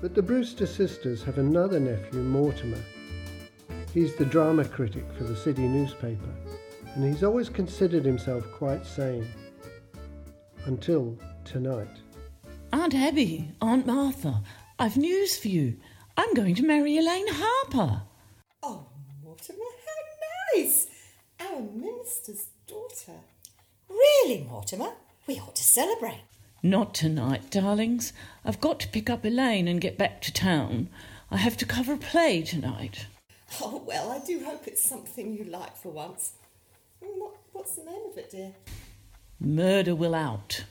But the Brewster sisters have another nephew, Mortimer. He's the drama critic for the city newspaper, and he's always considered himself quite sane. Until tonight. Aunt Abby, Aunt Martha, I've news for you. I'm going to marry Elaine Harper. Oh, Mortimer, how nice! Our minister's daughter. Really, Mortimer? We ought to celebrate. Not tonight, darlings. I've got to pick up Elaine and get back to town. I have to cover a play tonight. Oh, well, I do hope it's something you like for once. Mm, what, what's the name of it, dear? Murder Will Out.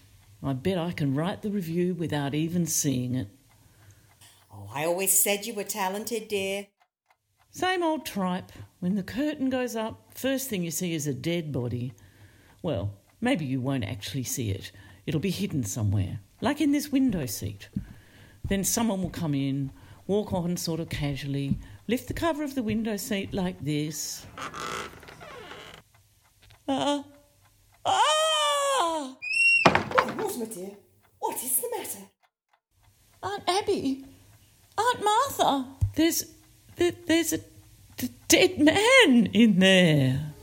I bet I can write the review without even seeing it. Oh, I always said you were talented, dear. Same old tripe. When the curtain goes up, first thing you see is a dead body. Well, maybe you won't actually see it. It'll be hidden somewhere, like in this window seat. Then someone will come in, walk on sort of casually, lift the cover of the window seat like this. Ah! Ah! Why, Mortimer, dear, what is the matter? Aunt Abby! Aunt Martha! There's. There, there's a d- dead man in there.